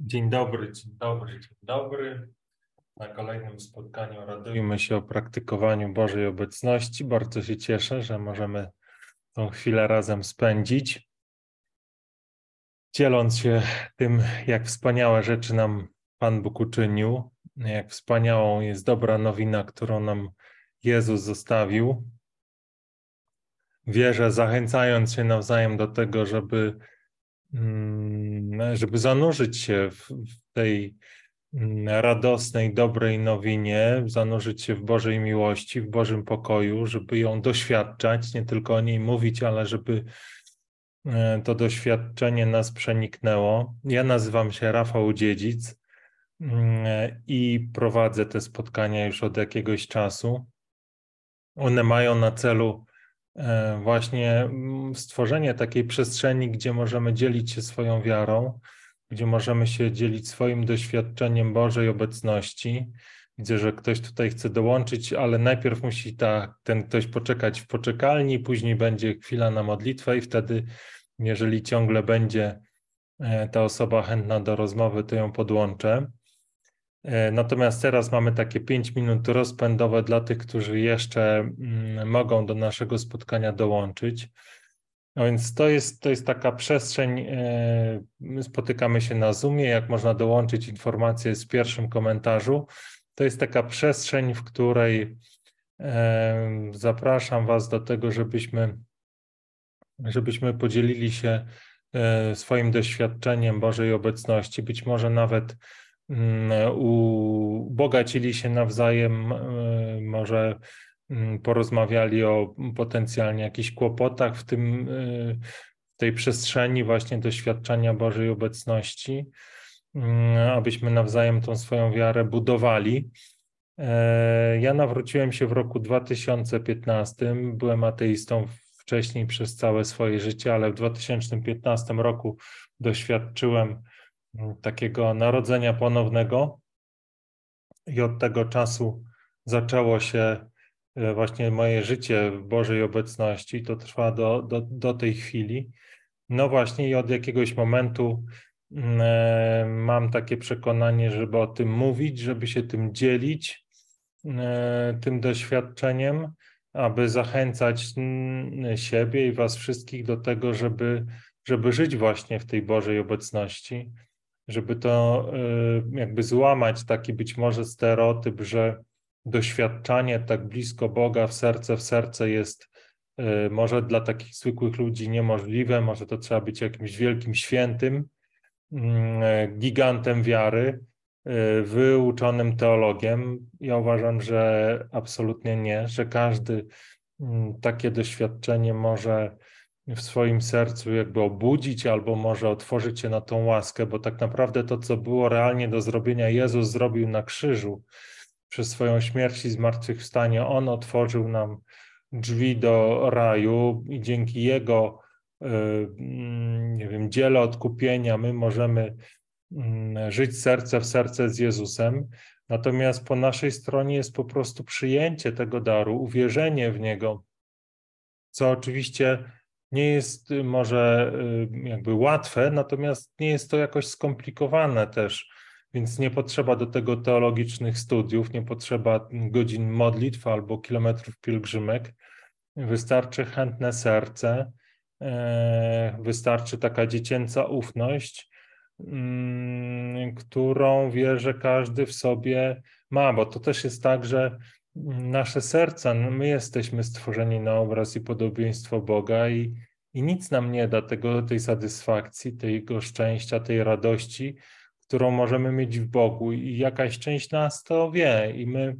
Dzień dobry, dzień dobry, dzień dobry. Na kolejnym spotkaniu radujmy się o praktykowaniu Bożej obecności. Bardzo się cieszę, że możemy tą chwilę razem spędzić, dzieląc się tym, jak wspaniałe rzeczy nam Pan Bóg uczynił, jak wspaniałą jest dobra nowina, którą nam Jezus zostawił. Wierzę, zachęcając się nawzajem do tego, żeby żeby zanurzyć się w, tej mm, radosnej, dobrej nowinie, zanurzyć się w Bożej miłości, w Bożym pokoju, żeby ją doświadczać, nie tylko o niej mówić, ale żeby e, to doświadczenie nas przeniknęło. Ja nazywam się Rafał Dziedzic mm, i prowadzę te spotkania już od jakiegoś czasu. One mają na celu właśnie mm, stworzenie takiej przestrzeni, gdzie możemy dzielić się swoją wiarą, gdzie możemy się dzielić swoim doświadczeniem Bożej obecności. Widzę, że ktoś tutaj chce dołączyć, ale najpierw musi ta, ten ktoś poczekać w poczekalni, później będzie chwila na modlitwę i wtedy, jeżeli ciągle będzie e, ta osoba chętna do rozmowy, to ją podłączę. E, natomiast teraz mamy takie 5 minut rozpędowe dla tych, którzy jeszcze mm, mogą do naszego spotkania dołączyć. No więc to jest, to jest taka przestrzeń, e, my spotykamy się na Zoomie, jak można dołączyć informacje z pierwszym komentarzu. To jest taka przestrzeń, w której e, zapraszam Was do tego, żebyśmy, żebyśmy podzielili się swoim doświadczeniem Bożej obecności, być może nawet ubogacili się nawzajem, e, może mm, porozmawiali o potencjalnie jakichś kłopotach w tym, e, w tej przestrzeni właśnie doświadczenia Bożej obecności, mm, abyśmy nawzajem tą swoją wiarę budowali. E, ja nawróciłem się w roku 2015, byłem ateistą wcześniej przez całe swoje życie, ale w 2015 roku doświadczyłem takiego narodzenia ponownego i od tego czasu zaczęło się e, właśnie moje życie w Bożej obecności. To trwa do, do, do tej chwili. No właśnie i od jakiegoś momentu mm, e, mam takie przekonanie, żeby o tym mówić, żeby się tym dzielić, e, tym doświadczeniem, aby zachęcać mm, siebie i Was wszystkich do tego, żeby, żeby żyć właśnie w tej Bożej obecności żeby to y, jakby złamać taki być może stereotyp, że doświadczanie tak blisko Boga w serce w serce jest y, może dla takich zwykłych ludzi niemożliwe, może to trzeba być jakimś wielkim świętym, mm, gigantem wiary, y, wyuczonym teologiem. Ja uważam, że absolutnie nie, że każdy mm, takie doświadczenie może w swoim sercu jakby obudzić albo może otworzyć się na tą łaskę, bo tak naprawdę to, co było realnie do zrobienia, Jezus zrobił na krzyżu przez swoją śmierć i zmartwychwstanie. On otworzył nam drzwi do raju i dzięki Jego y, mm, nie wiem, dziele odkupienia my możemy mm, żyć serce w serce z Jezusem. Natomiast po naszej stronie jest po prostu przyjęcie tego daru, uwierzenie w Niego, co oczywiście nie jest y, może y, jakby łatwe, natomiast nie jest to jakoś skomplikowane też, więc nie potrzeba do tego teologicznych studiów, nie potrzeba godzin modlitw albo kilometrów pielgrzymek. Wystarczy chętne serce, e, wystarczy taka dziecięca ufność, mm, którą wierzę każdy w sobie ma, bo to też jest tak, że nasze serca, no my jesteśmy stworzeni na obraz i podobieństwo Boga i, i nic nam nie da tego, tej satysfakcji, tego szczęścia, tej radości, którą możemy mieć w Bogu i jakaś część nas to wie i my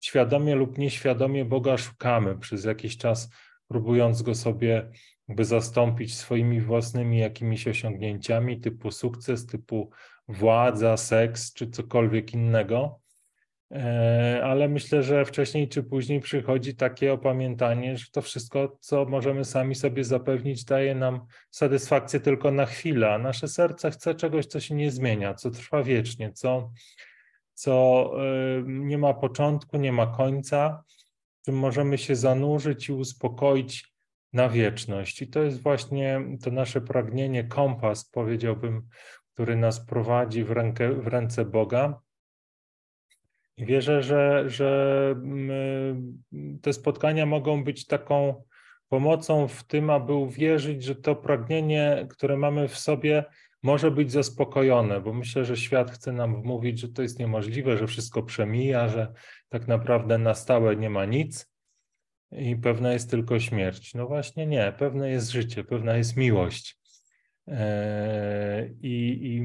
świadomie lub nieświadomie Boga szukamy przez jakiś czas, próbując Go sobie by zastąpić swoimi własnymi jakimiś osiągnięciami typu sukces, typu władza, seks czy cokolwiek innego. E, ale myślę, że wcześniej czy później przychodzi takie opamiętanie, że to wszystko, co możemy sami sobie zapewnić, daje nam satysfakcję tylko na chwilę, a nasze serce chce czegoś, co się nie zmienia, co trwa wiecznie, co, co e, nie ma początku, nie ma końca, w czym możemy się zanurzyć i uspokoić na wieczność. I to jest właśnie to nasze pragnienie, kompas, powiedziałbym, który nas prowadzi w, rękę, w ręce Boga. Wierzę, że, że mm, te spotkania mogą być taką pomocą w tym, aby uwierzyć, że to pragnienie, które mamy w sobie, może być zaspokojone, bo myślę, że świat chce nam wmówić, że to jest niemożliwe, że wszystko przemija, że tak naprawdę na stałe nie ma nic i pewna jest tylko śmierć. No właśnie nie, pewne jest życie, pewna jest miłość. E, I, i,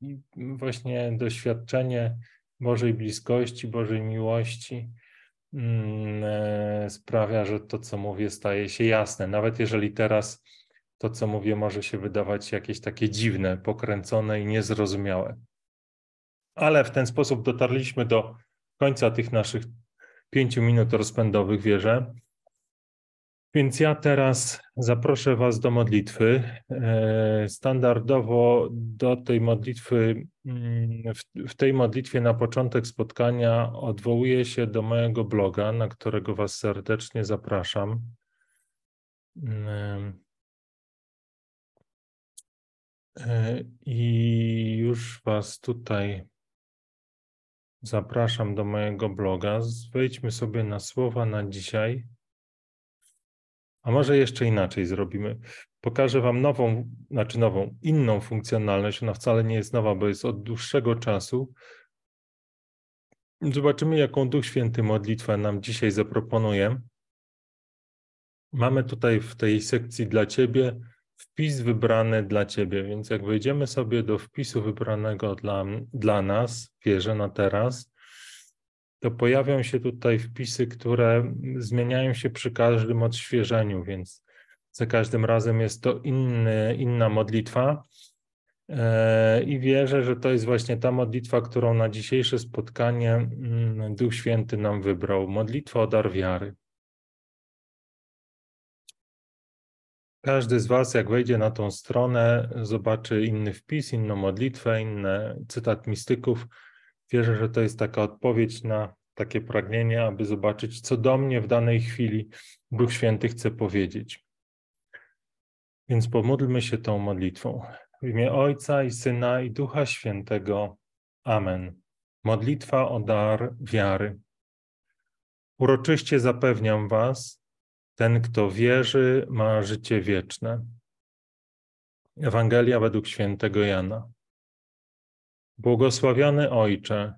i właśnie doświadczenie Bożej bliskości, Bożej miłości mm, e, sprawia, że to, co mówię, staje się jasne. Nawet jeżeli teraz to, co mówię, może się wydawać jakieś takie dziwne, pokręcone i niezrozumiałe. Ale w ten sposób dotarliśmy do końca tych naszych pięciu minut rozpędowych, wierzę. Więc ja teraz zaproszę Was do modlitwy. E, standardowo do tej modlitwy, mm, w tej modlitwie na początek spotkania odwołuję się do mojego bloga, na którego Was serdecznie zapraszam. Mm, e, I już Was tutaj zapraszam do mojego bloga. Wejdźmy sobie na słowa na dzisiaj. A może jeszcze inaczej zrobimy. Pokażę Wam nową, znaczy nową, inną funkcjonalność. Ona wcale nie jest nowa, bo jest od dłuższego czasu. Zobaczymy, jaką Duch Święty modlitwę nam dzisiaj zaproponuje. Mamy tutaj w tej sekcji dla Ciebie wpis wybrany dla Ciebie, więc jak wejdziemy sobie do wpisu wybranego dla, dla nas, wierzę na teraz, to pojawią się tutaj wpisy, które zmieniają się przy każdym odświeżeniu, więc za każdym razem jest to inny, inna modlitwa. E, I wierzę, że to jest właśnie ta modlitwa, którą na dzisiejsze spotkanie mm, Duch Święty nam wybrał. Modlitwa o dar wiary. Każdy z Was, jak wejdzie na tą stronę, zobaczy inny wpis, inną modlitwę, inny cytat mistyków Wierzę, że to jest taka odpowiedź na takie pragnienie, aby zobaczyć, co do mnie w danej chwili Duch Święty chce powiedzieć. Więc pomódlmy się tą modlitwą. W imię Ojca i Syna i Ducha Świętego. Amen. Modlitwa o dar wiary. Uroczyście zapewniam Was, ten, kto wierzy, ma życie wieczne. Ewangelia według świętego Jana. Błogosławiony Ojcze,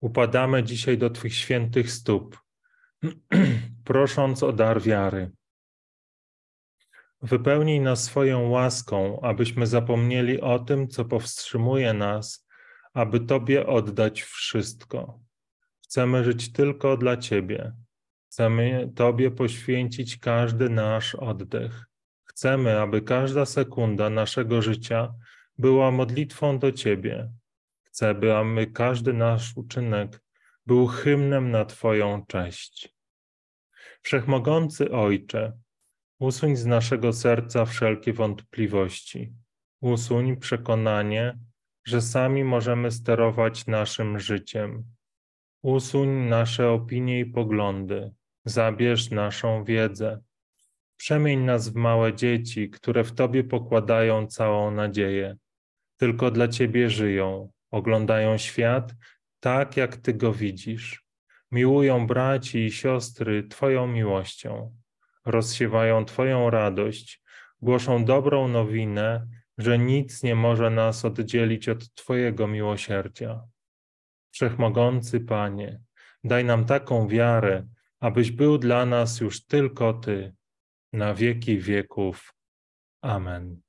upadamy dzisiaj do Twych świętych stóp, prosząc o dar wiary. Wypełnij nas swoją łaską, abyśmy zapomnieli o tym, co powstrzymuje nas, aby Tobie oddać wszystko. Chcemy żyć tylko dla Ciebie. Chcemy Tobie poświęcić każdy nasz oddech. Chcemy, aby każda sekunda naszego życia była modlitwą do Ciebie, Chcę, aby każdy nasz uczynek był hymnem na Twoją cześć. Wszechmogący Ojcze, usuń z naszego serca wszelkie wątpliwości. Usuń przekonanie, że sami możemy sterować naszym życiem. Usuń nasze opinie i poglądy. Zabierz naszą wiedzę. Przemień nas w małe dzieci, które w Tobie pokładają całą nadzieję. Tylko dla Ciebie żyją, oglądają świat tak, jak Ty go widzisz. Miłują braci i siostry Twoją miłością, rozsiewają Twoją radość, głoszą dobrą nowinę, że nic nie może nas oddzielić od Twojego miłosierdzia. Wszechmogący Panie, daj nam taką wiarę, abyś był dla nas już tylko Ty, na wieki wieków. Amen.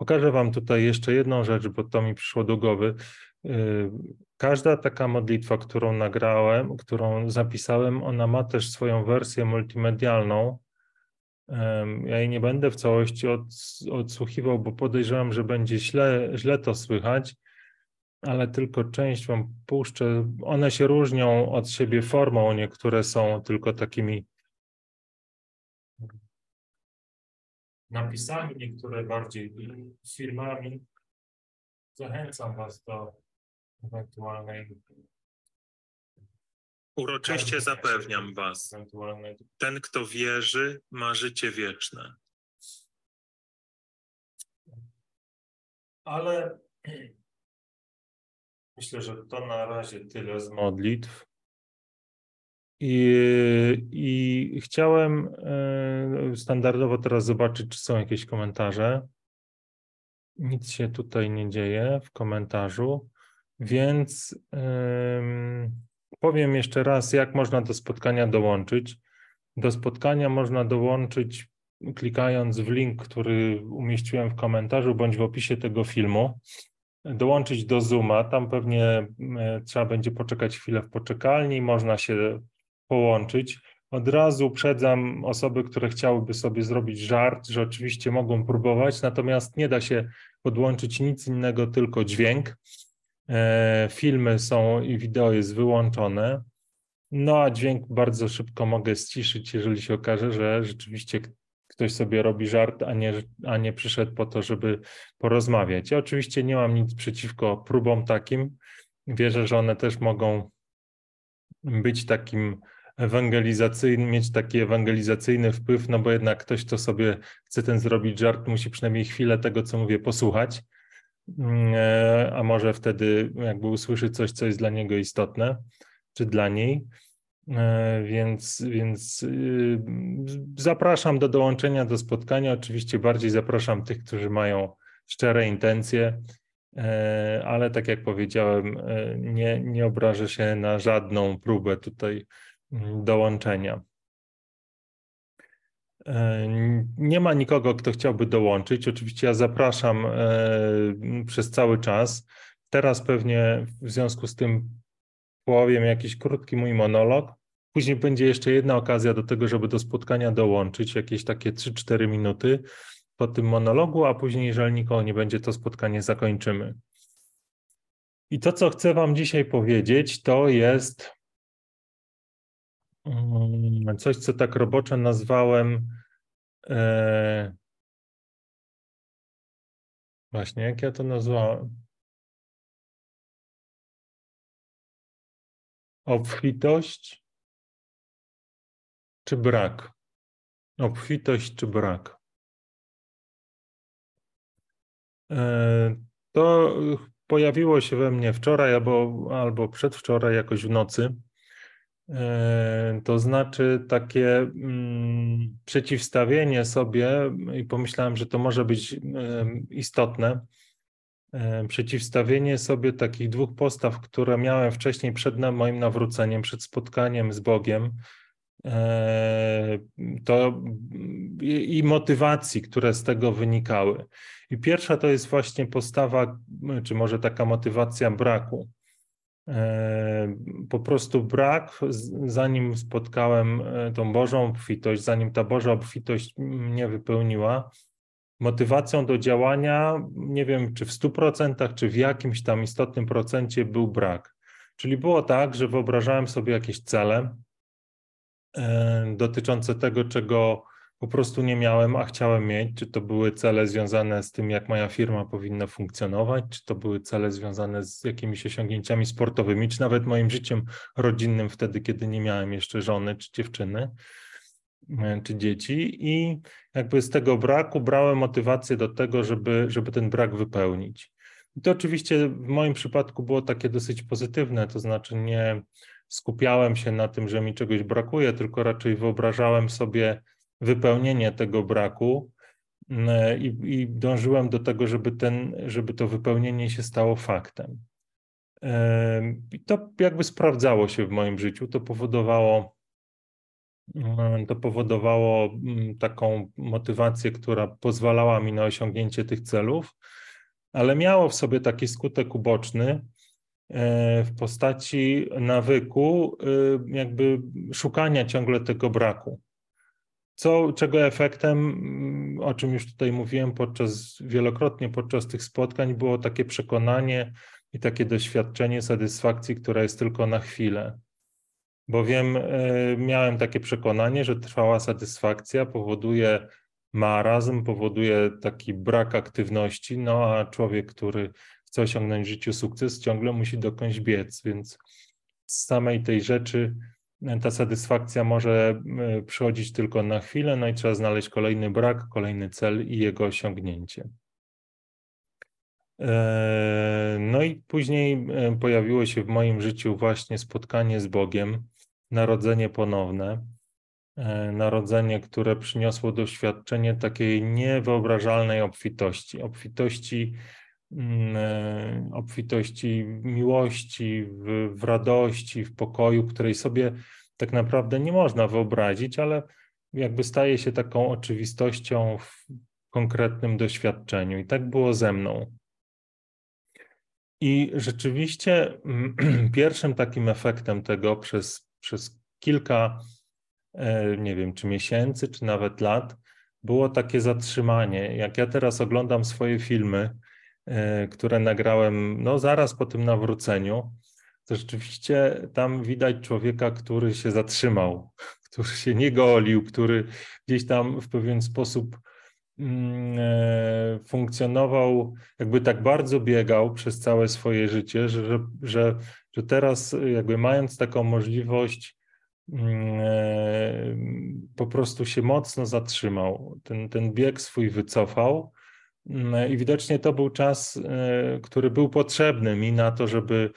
Pokażę Wam tutaj jeszcze jedną rzecz, bo to mi przyszło do głowy. Y, każda taka modlitwa, którą nagrałem, którą zapisałem, ona ma też swoją wersję multimedialną. Ja jej nie będę w całości odsłuchiwał, bo podejrzewam, że będzie źle, źle to słychać, ale tylko część Wam puszczę. One się różnią od siebie formą, niektóre są tylko takimi napisami, niektóre bardziej firmami. Zachęcam Was do ewentualnej. Uroczyście zapewniam Was, ten, kto wierzy, ma życie wieczne. Ale myślę, że to na razie tyle z modlitw. I, I chciałem e, standardowo teraz zobaczyć, czy są jakieś komentarze. Nic się tutaj nie dzieje w komentarzu, więc powiem jeszcze raz, jak można do spotkania dołączyć. Do spotkania można dołączyć klikając w link, który umieściłem w komentarzu bądź w opisie tego filmu. Dołączyć do Zooma. Tam pewnie e, trzeba będzie poczekać chwilę w poczekalni, można się połączyć. Od razu uprzedzam osoby, które chciałyby sobie zrobić żart, że oczywiście mogą próbować, natomiast nie da się podłączyć nic innego, tylko dźwięk. E, filmy są i wideo jest wyłączone. No a dźwięk bardzo szybko mogę ściszyć, jeżeli się okaże, że rzeczywiście ktoś sobie robi żart, a nie, a nie przyszedł po to, żeby porozmawiać. Ja oczywiście nie mam nic przeciwko próbom takim. Wierzę, że one też mogą być takim ewangelizacyjny, mieć taki ewangelizacyjny wpływ, no bo jednak ktoś, kto sobie chce ten zrobić żart, musi przynajmniej chwilę tego, co mówię, posłuchać, mm, e, a może wtedy jakby usłyszy coś, co jest dla niego istotne, czy dla niej. E, więc, więc y, zapraszam do dołączenia do spotkania. Oczywiście bardziej zapraszam tych, którzy mają szczere intencje, e, ale tak jak powiedziałem, nie, nie obrażę się na żadną próbę tutaj dołączenia. E, nie ma nikogo, kto chciałby dołączyć. Oczywiście ja zapraszam e, przez cały czas. Teraz pewnie w związku z tym powiem jakiś krótki mój monolog. Później będzie jeszcze jedna okazja do tego, żeby do spotkania dołączyć, jakieś takie 3-4 minuty po tym monologu, a później, jeżeli nikogo nie będzie, to spotkanie zakończymy. I to, co chcę Wam dzisiaj powiedzieć, to jest coś, co tak roboczo nazwałem. E, właśnie, jak ja to nazwałem? Obfitość czy brak? Obfitość czy brak? E, to pojawiło się we mnie wczoraj albo, albo przedwczoraj, jakoś w nocy. E, to znaczy takie mm, przeciwstawienie sobie, i pomyślałem, że to może być e, istotne, e, przeciwstawienie sobie takich dwóch postaw, które miałem wcześniej przed moim nawróceniem, przed spotkaniem z Bogiem, to i motywacji, które z tego wynikały. I pierwsza to jest właśnie postawa, czy może taka motywacja braku. E, po prostu brak, zanim spotkałem e, tą Bożą obfitość, zanim ta Boża obfitość mnie wypełniła, motywacją do działania, nie wiem czy w 100%, czy w jakimś tam istotnym procencie był brak. Czyli było tak, że wyobrażałem sobie jakieś cele e, dotyczące tego, czego po prostu nie miałem, a chciałem mieć. Czy to były cele związane z tym, jak moja firma powinna funkcjonować, czy to były cele związane z jakimiś osiągnięciami sportowymi, czy nawet moim życiem rodzinnym wtedy, kiedy nie miałem jeszcze żony czy dziewczyny, e, czy dzieci. I jakby z tego braku brałem motywację do tego, żeby, żeby ten brak wypełnić. I to oczywiście w moim przypadku było takie dosyć pozytywne, to znaczy nie skupiałem się na tym, że mi czegoś brakuje, tylko raczej wyobrażałem sobie, wypełnienie tego braku mm, i, i dążyłem do tego, żeby, ten, żeby to wypełnienie się stało faktem. I to jakby sprawdzało się w moim życiu. To powodowało, mm, to powodowało mm, taką motywację, która pozwalała mi na osiągnięcie tych celów, ale miało w sobie taki skutek uboczny e, w postaci nawyku, y, jakby szukania ciągle tego braku co, czego efektem, mm, o czym już tutaj mówiłem podczas, wielokrotnie podczas tych spotkań, było takie przekonanie i takie doświadczenie satysfakcji, która jest tylko na chwilę. Bowiem y, miałem takie przekonanie, że trwała satysfakcja powoduje marazm, powoduje taki brak aktywności, no a człowiek, który chce osiągnąć w życiu sukces, ciągle musi dokądś biec, więc z samej tej rzeczy ta satysfakcja może e, przychodzić tylko na chwilę, no i trzeba znaleźć kolejny brak, kolejny cel i jego osiągnięcie. E, no i później e, pojawiło się w moim życiu właśnie spotkanie z Bogiem, narodzenie ponowne. Narodzenie, które przyniosło doświadczenie takiej niewyobrażalnej obfitości, obfitości, obfitości miłości, w, w radości, w pokoju, której sobie tak naprawdę nie można wyobrazić, ale jakby staje się taką oczywistością w konkretnym doświadczeniu. I tak było ze mną. I rzeczywiście pierwszym takim efektem tego przez, przez kilka, e, nie wiem, czy miesięcy, czy nawet lat, było takie zatrzymanie. Jak ja teraz oglądam swoje filmy, e, które nagrałem no, zaraz po tym nawróceniu, to rzeczywiście tam widać człowieka, który się zatrzymał, który się nie golił, który gdzieś tam w pewien sposób Mm, e, funkcjonował, jakby tak bardzo biegał przez całe swoje życie, że, że, że teraz jakby mając taką możliwość mm, e, po prostu się mocno zatrzymał. Ten, ten bieg swój wycofał i widocznie to był czas, e, który był potrzebny mi na to, żeby,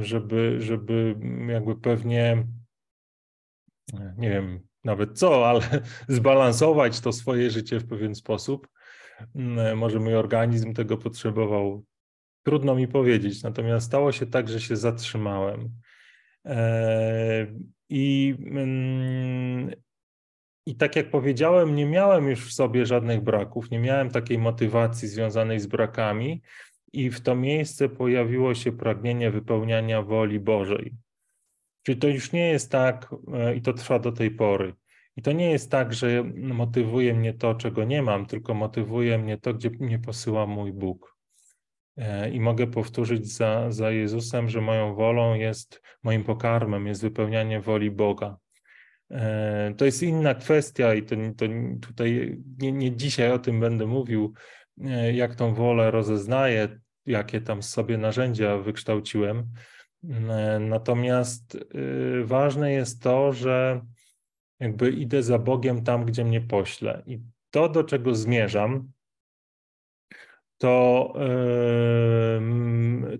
żeby, żeby jakby pewnie nie wiem, nawet co, ale zbalansować to swoje życie w pewien sposób. Mm, może mój organizm tego potrzebował. Trudno mi powiedzieć, natomiast stało się tak, że się zatrzymałem. E, I, mm, I tak jak powiedziałem, nie miałem już w sobie żadnych braków, nie miałem takiej motywacji związanej z brakami, i w to miejsce pojawiło się pragnienie wypełniania woli Bożej. Czyli to już nie jest tak, e, i to trwa do tej pory. I to nie jest tak, że motywuje mnie to, czego nie mam, tylko motywuje mnie to, gdzie mnie posyła mój Bóg. E, I mogę powtórzyć za, za Jezusem, że moją wolą jest, moim pokarmem jest wypełnianie woli Boga. E, to jest inna kwestia i to, to tutaj nie, nie dzisiaj o tym będę mówił, jak tą wolę rozeznaję, jakie tam sobie narzędzia wykształciłem. E, natomiast ważne jest to, że jakby idę za Bogiem tam, gdzie mnie pośle. I to, do czego zmierzam, to,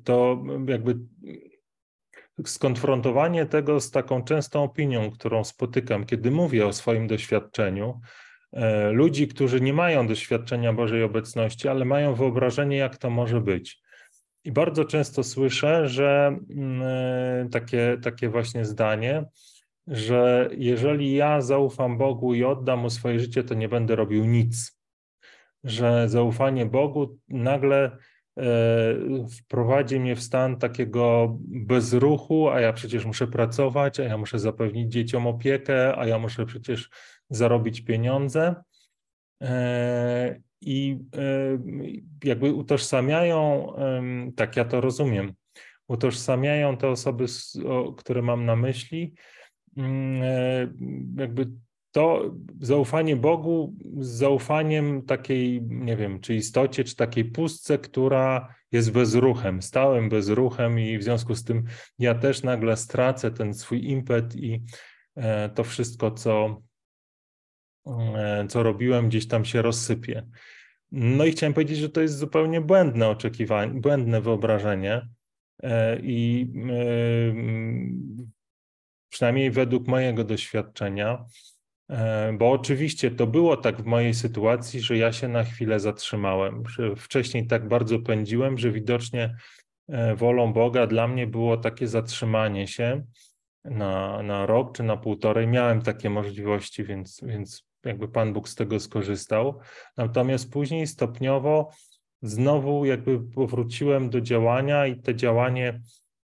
to jakby skonfrontowanie tego z taką częstą opinią, którą spotykam, kiedy mówię o swoim doświadczeniu. E, ludzi, którzy nie mają doświadczenia Bożej obecności, ale mają wyobrażenie, jak to może być. I bardzo często słyszę, że mm, e, takie, takie właśnie zdanie, że jeżeli ja zaufam Bogu i oddam mu swoje życie, to nie będę robił nic. Że zaufanie Bogu nagle wprowadzi mnie w stan takiego bezruchu, a ja przecież muszę pracować, a ja muszę zapewnić dzieciom opiekę, a ja muszę przecież zarobić pieniądze. E, i e, jakby utożsamiają, tak ja to rozumiem, utożsamiają te osoby, które mam na myśli, mm, e, jakby to zaufanie Bogu z zaufaniem takiej, nie wiem, czy istocie, czy takiej pustce, która jest bezruchem, stałym bezruchem i w związku z tym ja też nagle stracę ten swój impet i e, to wszystko, co, co robiłem, gdzieś tam się rozsypie. No i chciałem powiedzieć, że to jest zupełnie błędne oczekiwanie, błędne wyobrażenie e, i e, przynajmniej według mojego doświadczenia, e, bo oczywiście to było tak w mojej sytuacji, że ja się na chwilę zatrzymałem, wcześniej tak bardzo pędziłem, że widocznie wolą Boga dla mnie było takie zatrzymanie się na, na rok czy na półtorej. Miałem takie możliwości, więc, więc jakby Pan Bóg z tego skorzystał. Natomiast później stopniowo znowu jakby powróciłem do działania i to działanie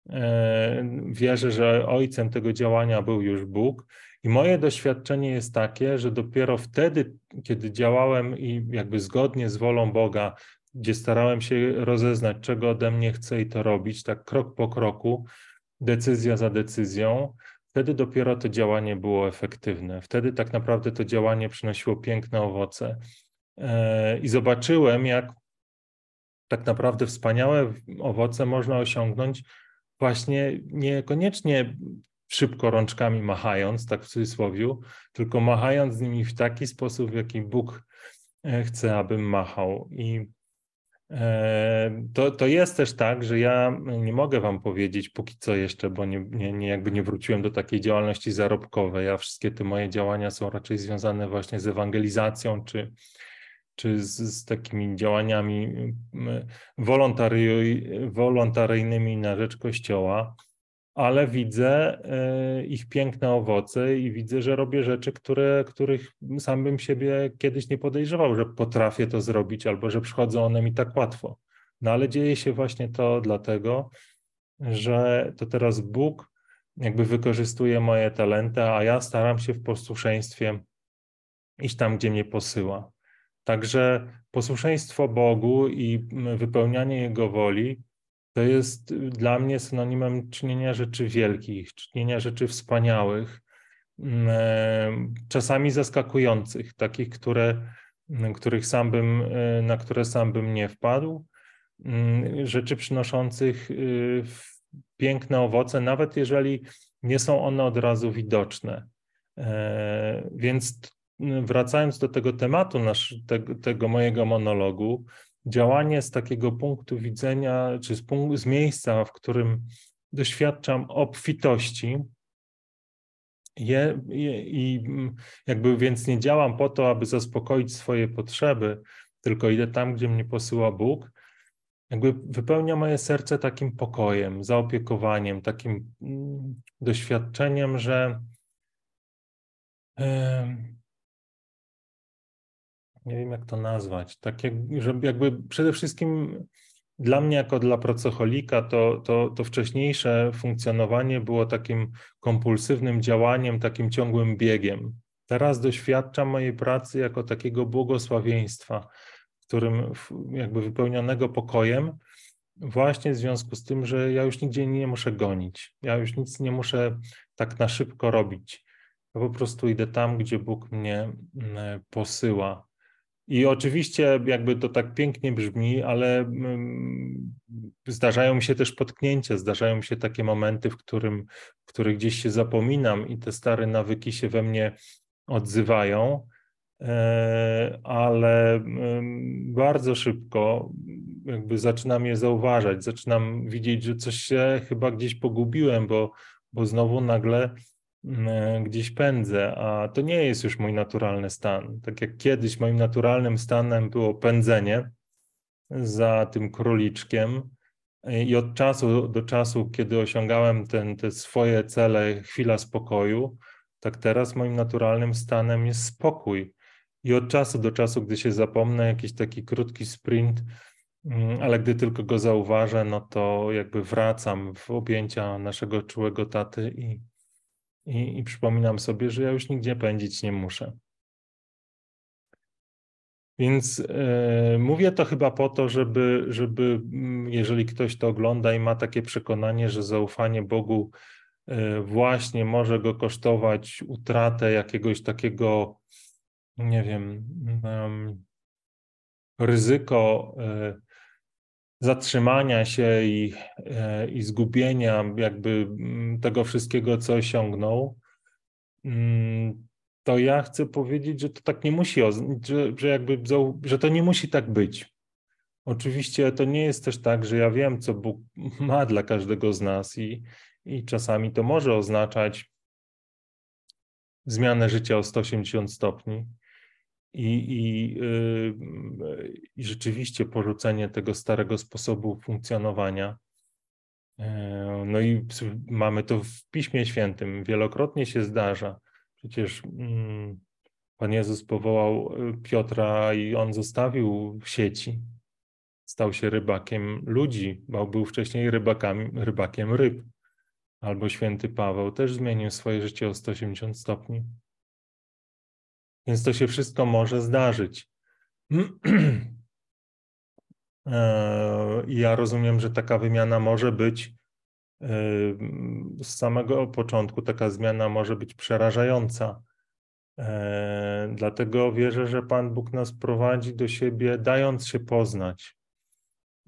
e, wierzę, że ojcem tego działania był już Bóg. I moje doświadczenie jest takie, że dopiero wtedy, kiedy działałem i jakby zgodnie z wolą Boga, gdzie starałem się rozeznać, czego ode mnie chce i to robić, tak krok po kroku, decyzja za decyzją, Wtedy dopiero to działanie było efektywne. Wtedy tak naprawdę to działanie przynosiło piękne owoce. E, I zobaczyłem, jak tak naprawdę wspaniałe owoce można osiągnąć właśnie niekoniecznie szybko rączkami machając, tak w cudzysłowie, tylko machając z nimi w taki sposób, w jaki Bóg e, chce, abym machał. I E, to, to jest też tak, że ja nie mogę wam powiedzieć póki co jeszcze, bo nie, nie, nie, jakby nie wróciłem do takiej działalności zarobkowej. Ja wszystkie te moje działania są raczej związane właśnie z ewangelizacją czy, czy z, z takimi działaniami wolontary, wolontaryjnymi na rzecz Kościoła ale widzę e, ich piękne owoce i widzę, że robię rzeczy, które, których sam bym siebie kiedyś nie podejrzewał, że potrafię to zrobić albo że przychodzą one mi tak łatwo. No ale dzieje się właśnie to dlatego, że to teraz Bóg jakby wykorzystuje moje talenty, a ja staram się w posłuszeństwie iść tam, gdzie mnie posyła. Także posłuszeństwo Bogu i wypełnianie Jego woli to jest dla mnie synonimem czynienia rzeczy wielkich, czynienia rzeczy wspaniałych, mm, e, czasami zaskakujących, takich, które, mm, których sam bym, e, na które sam bym nie wpadł, mm, rzeczy przynoszących y, piękne owoce, nawet jeżeli nie są one od razu widoczne. E, więc wracając do tego tematu nasz, tego, tego mojego monologu, działanie z takiego punktu widzenia, czy z, z miejsca, w którym doświadczam obfitości, je, je, i jakby więc nie działam po to, aby zaspokoić swoje potrzeby, tylko idę tam, gdzie mnie posyła Bóg, jakby wypełnia moje serce takim pokojem, zaopiekowaniem, takim mm, doświadczeniem, że nie wiem jak to nazwać, tak jak, że jakby przede wszystkim dla mnie jako dla pracocholika to, to, to wcześniejsze funkcjonowanie było takim kompulsywnym działaniem, takim ciągłym biegiem. Teraz doświadczam mojej pracy jako takiego błogosławieństwa, którym jakby wypełnionego pokojem, właśnie w związku z tym, że ja już nigdzie nie muszę gonić, ja już nic nie muszę tak na szybko robić. Ja po prostu idę tam, gdzie Bóg mnie mm, posyła. I oczywiście jakby to tak pięknie brzmi, ale mm, zdarzają mi się też potknięcia, zdarzają mi się takie momenty, w, którym, w których gdzieś się zapominam i te stare nawyki się we mnie odzywają, e, ale mm, bardzo szybko jakby zaczynam je zauważać, zaczynam widzieć, że coś się chyba gdzieś pogubiłem, bo, bo znowu nagle gdzieś pędzę, a to nie jest już mój naturalny stan. Tak jak kiedyś moim naturalnym stanem było pędzenie za tym króliczkiem e, i od czasu do czasu, kiedy osiągałem ten, te swoje cele, chwila spokoju, tak teraz moim naturalnym stanem jest spokój. I od czasu do czasu, gdy się zapomnę, jakiś taki krótki sprint, mm, ale gdy tylko go zauważę, no to jakby wracam w objęcia naszego czułego taty i, i, i przypominam sobie, że ja już nigdzie pędzić nie muszę. Więc e, mówię to chyba po to, żeby, żeby mm, jeżeli ktoś to ogląda i ma takie przekonanie, że zaufanie Bogu e, właśnie może go kosztować utratę jakiegoś takiego, nie wiem, um, ryzyko e, zatrzymania się i, e, i zgubienia jakby mm, tego wszystkiego, co osiągnął, mm, to ja chcę powiedzieć, że to tak nie musi, że, że jakby, że to nie musi tak być. Oczywiście to nie jest też tak, że ja wiem, co Bóg ma dla każdego z nas i, i czasami to może oznaczać zmianę życia o 180 stopni, i, i, yy, i rzeczywiście porzucenie tego starego sposobu funkcjonowania. Yy, no i mamy to w Piśmie Świętym, wielokrotnie się zdarza. Przecież yy, Pan Jezus powołał y, Piotra i on zostawił sieci. Stał się rybakiem ludzi, bo był wcześniej rybakami, rybakiem ryb. Albo święty Paweł też zmienił swoje życie o 180 stopni. Więc to się wszystko może zdarzyć. E, ja rozumiem, że taka wymiana może być e, z samego początku, taka zmiana może być przerażająca. E, dlatego wierzę, że Pan Bóg nas prowadzi do siebie, dając się poznać.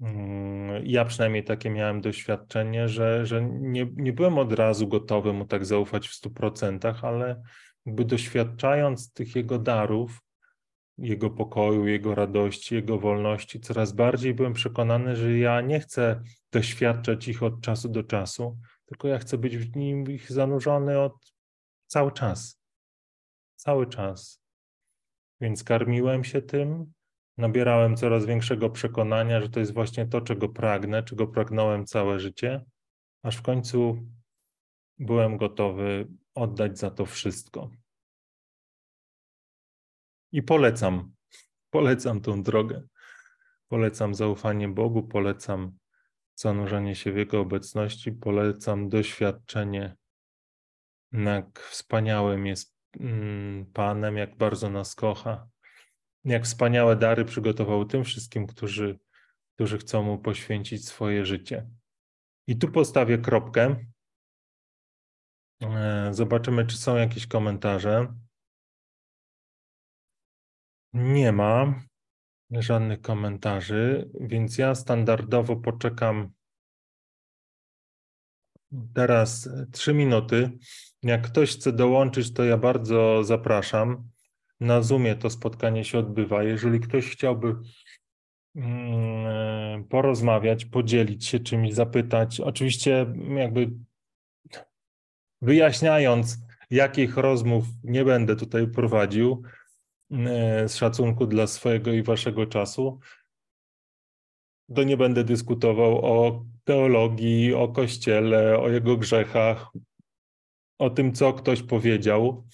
Mm, ja przynajmniej takie miałem doświadczenie, że, że nie, nie byłem od razu gotowy mu tak zaufać w stu procentach, ale jakby doświadczając tych jego darów, Jego pokoju, Jego radości, Jego wolności. Coraz bardziej byłem przekonany, że ja nie chcę doświadczać ich od czasu do czasu, tylko ja chcę być w nim ich zanurzony od cały czas. Cały czas. Więc karmiłem się tym, nabierałem coraz większego przekonania, że to jest właśnie to, czego pragnę, czego pragnąłem całe życie, aż w końcu byłem gotowy oddać za to wszystko. I polecam, polecam tą drogę. Polecam zaufanie Bogu, polecam zanurzenie się w Jego obecności, polecam doświadczenie, jak wspaniałym jest mm, Panem, jak bardzo nas kocha, jak wspaniałe dary przygotował tym wszystkim, którzy, którzy chcą Mu poświęcić swoje życie. I tu postawię kropkę. E, zobaczymy, czy są jakieś komentarze. Nie ma żadnych komentarzy, więc ja standardowo poczekam teraz trzy minuty. Jak ktoś chce dołączyć, to ja bardzo zapraszam. Na Zoomie to spotkanie się odbywa. Jeżeli ktoś chciałby mm, porozmawiać, podzielić się czymś, zapytać, oczywiście jakby wyjaśniając, jakich rozmów nie będę tutaj prowadził, E, z szacunku dla swojego i waszego czasu, to nie będę dyskutował o teologii, o Kościele, o jego grzechach, o tym, co ktoś powiedział.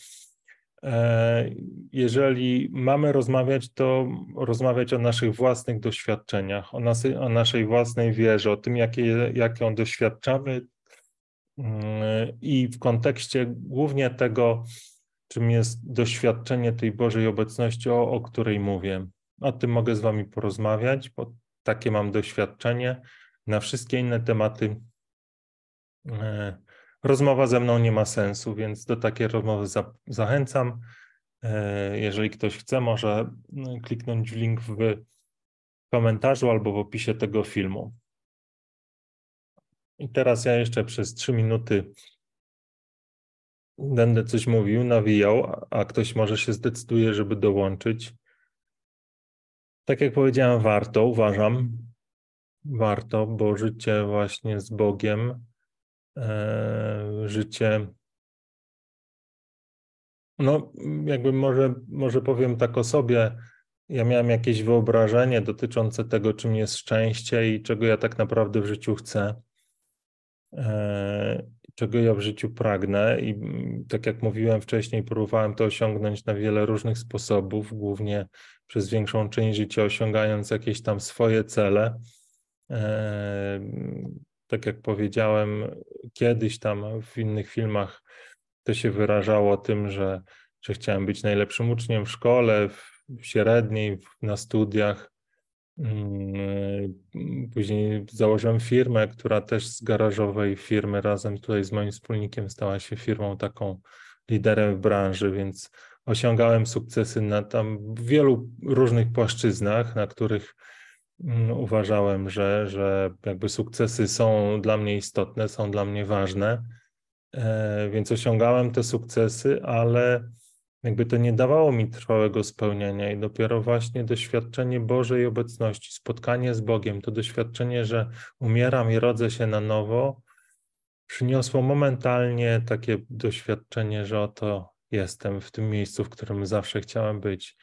E, jeżeli mamy rozmawiać, to rozmawiać o naszych własnych doświadczeniach, o, nas, o naszej własnej wierze, o tym, jakie, jak ją doświadczamy i w kontekście głównie tego, czym jest doświadczenie tej Bożej obecności, o, o której mówię. O tym mogę z Wami porozmawiać, bo takie mam doświadczenie. Na wszystkie inne tematy e, rozmowa ze mną nie ma sensu, więc do takiej rozmowy za, zachęcam. E, jeżeli ktoś chce, może no, kliknąć w link w komentarzu albo w opisie tego filmu. I teraz ja jeszcze przez trzy minuty będę coś mówił, nawijał, a ktoś może się zdecyduje, żeby dołączyć. Tak jak powiedziałem, warto, uważam, warto, bo życie właśnie z Bogiem, e, życie, no jakby może, może powiem tak o sobie, ja miałem jakieś wyobrażenie dotyczące tego, czym jest szczęście i czego ja tak naprawdę w życiu chcę. E, czego ja w życiu pragnę i mm, tak jak mówiłem wcześniej, próbowałem to osiągnąć na wiele różnych sposobów, głównie przez większą część życia osiągając jakieś tam swoje cele. E, tak jak powiedziałem kiedyś tam w innych filmach, to się wyrażało tym, że, że chciałem być najlepszym uczniem w szkole, w średniej, na studiach, później założyłem firmę, która też z garażowej firmy razem tutaj z moim wspólnikiem stała się firmą taką liderem w branży, więc osiągałem sukcesy na tam wielu różnych płaszczyznach, na których mm, uważałem, że, że jakby sukcesy są dla mnie istotne, są dla mnie ważne. E, więc osiągałem te sukcesy, ale jakby to nie dawało mi trwałego spełnienia i dopiero właśnie doświadczenie Bożej obecności, spotkanie z Bogiem, to doświadczenie, że umieram i rodzę się na nowo, przyniosło momentalnie takie doświadczenie, że oto jestem w tym miejscu, w którym zawsze chciałem być.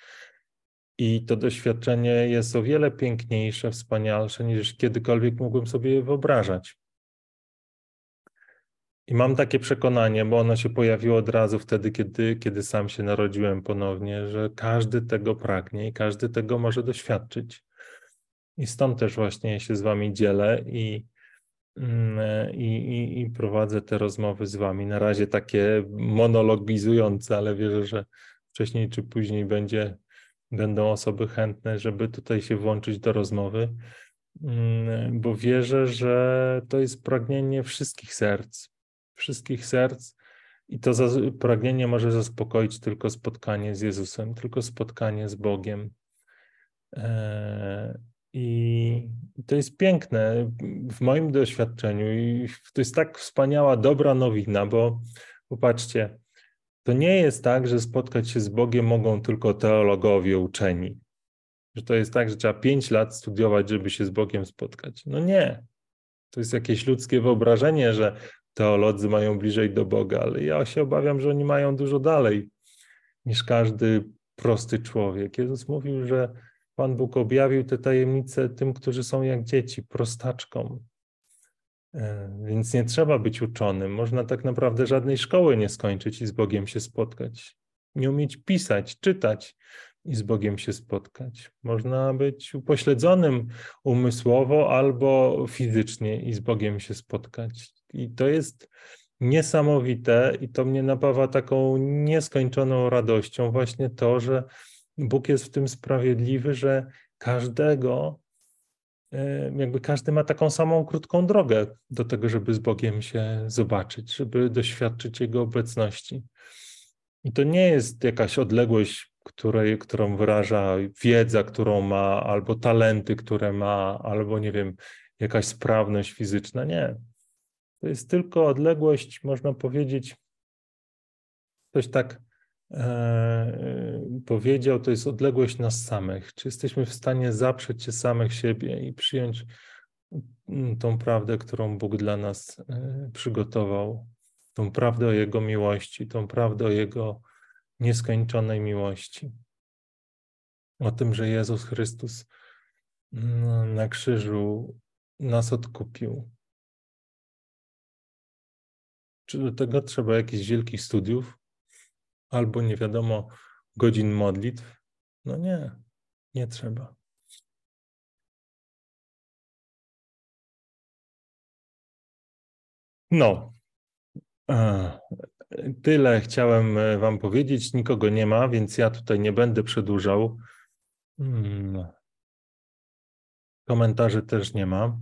I to doświadczenie jest o wiele piękniejsze, wspanialsze niż kiedykolwiek mógłbym sobie wyobrażać. I mam takie przekonanie, bo ono się pojawiło od razu wtedy, kiedy, kiedy sam się narodziłem ponownie, że każdy tego pragnie i każdy tego może doświadczyć. I stąd też właśnie się z Wami dzielę i, mm, i, i, prowadzę te rozmowy z Wami. Na razie takie monologizujące, ale wierzę, że wcześniej czy później będzie, będą osoby chętne, żeby tutaj się włączyć do rozmowy, mm, bo wierzę, że to jest pragnienie wszystkich serc wszystkich serc i to pragnienie może zaspokoić tylko spotkanie z Jezusem, tylko spotkanie z Bogiem. E, I to jest piękne w moim doświadczeniu i to jest tak wspaniała, dobra nowina, bo popatrzcie, To nie jest tak, że spotkać się z Bogiem mogą tylko teologowie uczeni. Że to jest tak, że trzeba pięć lat studiować, żeby się z Bogiem spotkać. No nie. To jest jakieś ludzkie wyobrażenie, że teolodzy mają bliżej do Boga, ale ja się obawiam, że oni mają dużo dalej niż każdy prosty człowiek. Jezus mówił, że Pan Bóg objawił te tajemnice tym, którzy są jak dzieci, prostaczkom. E, więc nie trzeba być uczonym. Można tak naprawdę żadnej szkoły nie skończyć i z Bogiem się spotkać. Nie umieć pisać, czytać i z Bogiem się spotkać. Można być upośledzonym umysłowo albo fizycznie i z Bogiem się spotkać. I to jest niesamowite i to mnie napawa taką nieskończoną radością, właśnie to, że Bóg jest w tym sprawiedliwy, że każdego, e, jakby każdy ma taką samą krótką drogę do tego, żeby z Bogiem się zobaczyć, żeby doświadczyć Jego obecności. I to nie jest jakaś odległość, której, którą wyraża wiedza, którą ma, albo talenty, które ma, albo nie wiem, jakaś sprawność fizyczna. Nie. To jest tylko odległość, można powiedzieć, coś tak e, powiedział, to jest odległość nas samych. Czy jesteśmy w stanie zaprzeć się samych siebie i przyjąć mm, tą prawdę, którą Bóg dla nas e, przygotował, tą prawdę o Jego miłości, tą prawdę o Jego nieskończonej miłości. O tym, że Jezus Chrystus mm, na krzyżu nas odkupił, czy do tego trzeba jakichś wielkich studiów albo nie wiadomo godzin modlitw? No nie, nie trzeba. No, tyle chciałem e, Wam powiedzieć. Nikogo nie ma, więc ja tutaj nie będę przedłużał. Hmm. Komentarzy też nie ma.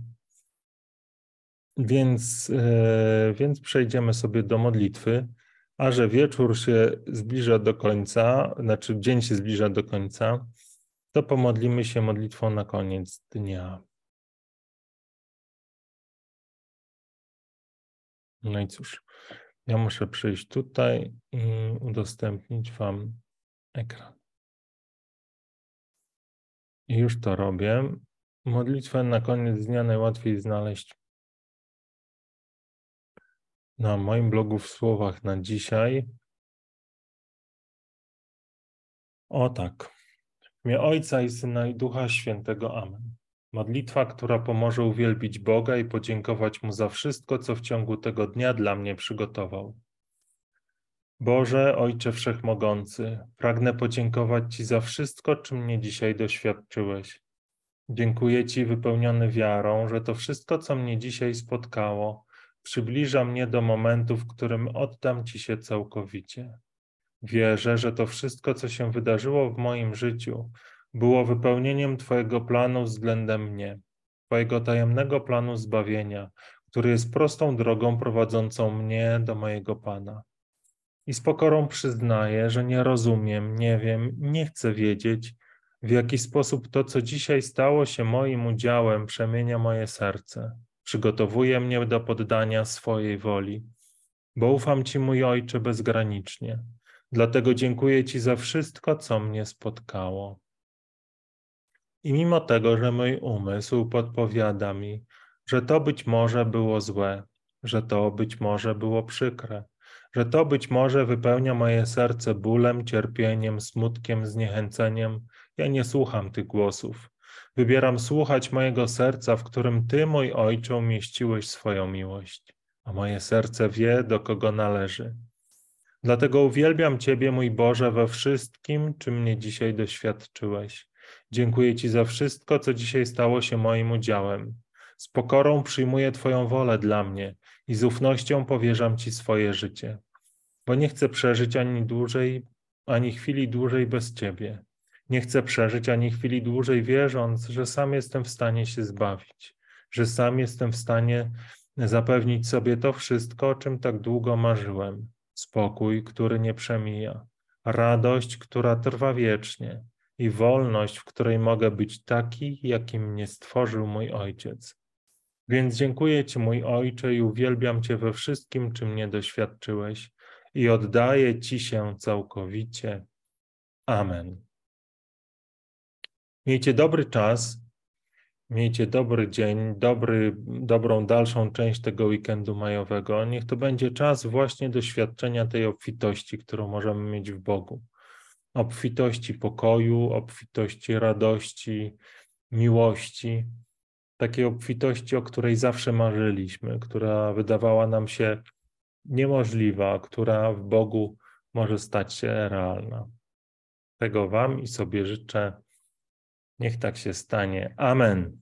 Więc, e, więc przejdziemy sobie do modlitwy, a że wieczór się zbliża do końca, znaczy dzień się zbliża do końca, to pomodlimy się modlitwą na koniec dnia. No i cóż, ja muszę przyjść tutaj i udostępnić Wam ekran. I już to robię. Modlitwę na koniec dnia najłatwiej znaleźć na moim blogu w słowach na dzisiaj. O tak. W imię Ojca i Syna i Ducha Świętego. Amen. Modlitwa, która pomoże uwielbić Boga i podziękować Mu za wszystko, co w ciągu tego dnia dla mnie przygotował. Boże, Ojcze Wszechmogący, pragnę podziękować Ci za wszystko, czym mnie dzisiaj doświadczyłeś. Dziękuję Ci wypełniony wiarą, że to wszystko, co mnie dzisiaj spotkało, przybliża mnie do momentu, w którym oddam Ci się całkowicie. Wierzę, że to wszystko, co się wydarzyło w moim życiu, było wypełnieniem Twojego planu względem mnie, Twojego tajemnego planu zbawienia, który jest prostą drogą prowadzącą mnie do mojego Pana. I z pokorą przyznaję, że nie rozumiem, nie wiem, nie chcę wiedzieć, w jaki sposób to, co dzisiaj stało się moim udziałem, przemienia moje serce przygotowuje mnie do poddania swojej woli, bo ufam Ci, mój Ojcze, bezgranicznie. Dlatego dziękuję Ci za wszystko, co mnie spotkało. I mimo tego, że mój umysł podpowiada mi, że to być może było złe, że to być może było przykre, że to być może wypełnia moje serce bólem, cierpieniem, smutkiem, zniechęceniem, ja nie słucham tych głosów. Wybieram słuchać mojego serca, w którym Ty, mój Ojcze, umieściłeś swoją miłość, a moje serce wie, do kogo należy. Dlatego uwielbiam Ciebie, mój Boże, we wszystkim, czym mnie dzisiaj doświadczyłeś. Dziękuję Ci za wszystko, co dzisiaj stało się moim udziałem. Z pokorą przyjmuję Twoją wolę dla mnie i z ufnością powierzam Ci swoje życie, bo nie chcę przeżyć ani dłużej, ani chwili dłużej bez Ciebie. Nie chcę przeżyć ani chwili dłużej, wierząc, że sam jestem w stanie się zbawić, że sam jestem w stanie zapewnić sobie to wszystko, o czym tak długo marzyłem. Spokój, który nie przemija, radość, która trwa wiecznie i wolność, w której mogę być taki, jakim mnie stworzył mój Ojciec. Więc dziękuję Ci, mój Ojcze, i uwielbiam Cię we wszystkim, czym mnie doświadczyłeś i oddaję Ci się całkowicie. Amen. Miejcie dobry czas, miejcie dobry dzień, dobry, dobrą dalszą część tego weekendu majowego. Niech to będzie czas właśnie doświadczenia tej obfitości, którą możemy mieć w Bogu. Obfitości pokoju, obfitości radości, miłości, takiej obfitości, o której zawsze marzyliśmy, która wydawała nam się niemożliwa, która w Bogu może stać się realna. Tego Wam i sobie życzę. Niech tak się stanie. Amen.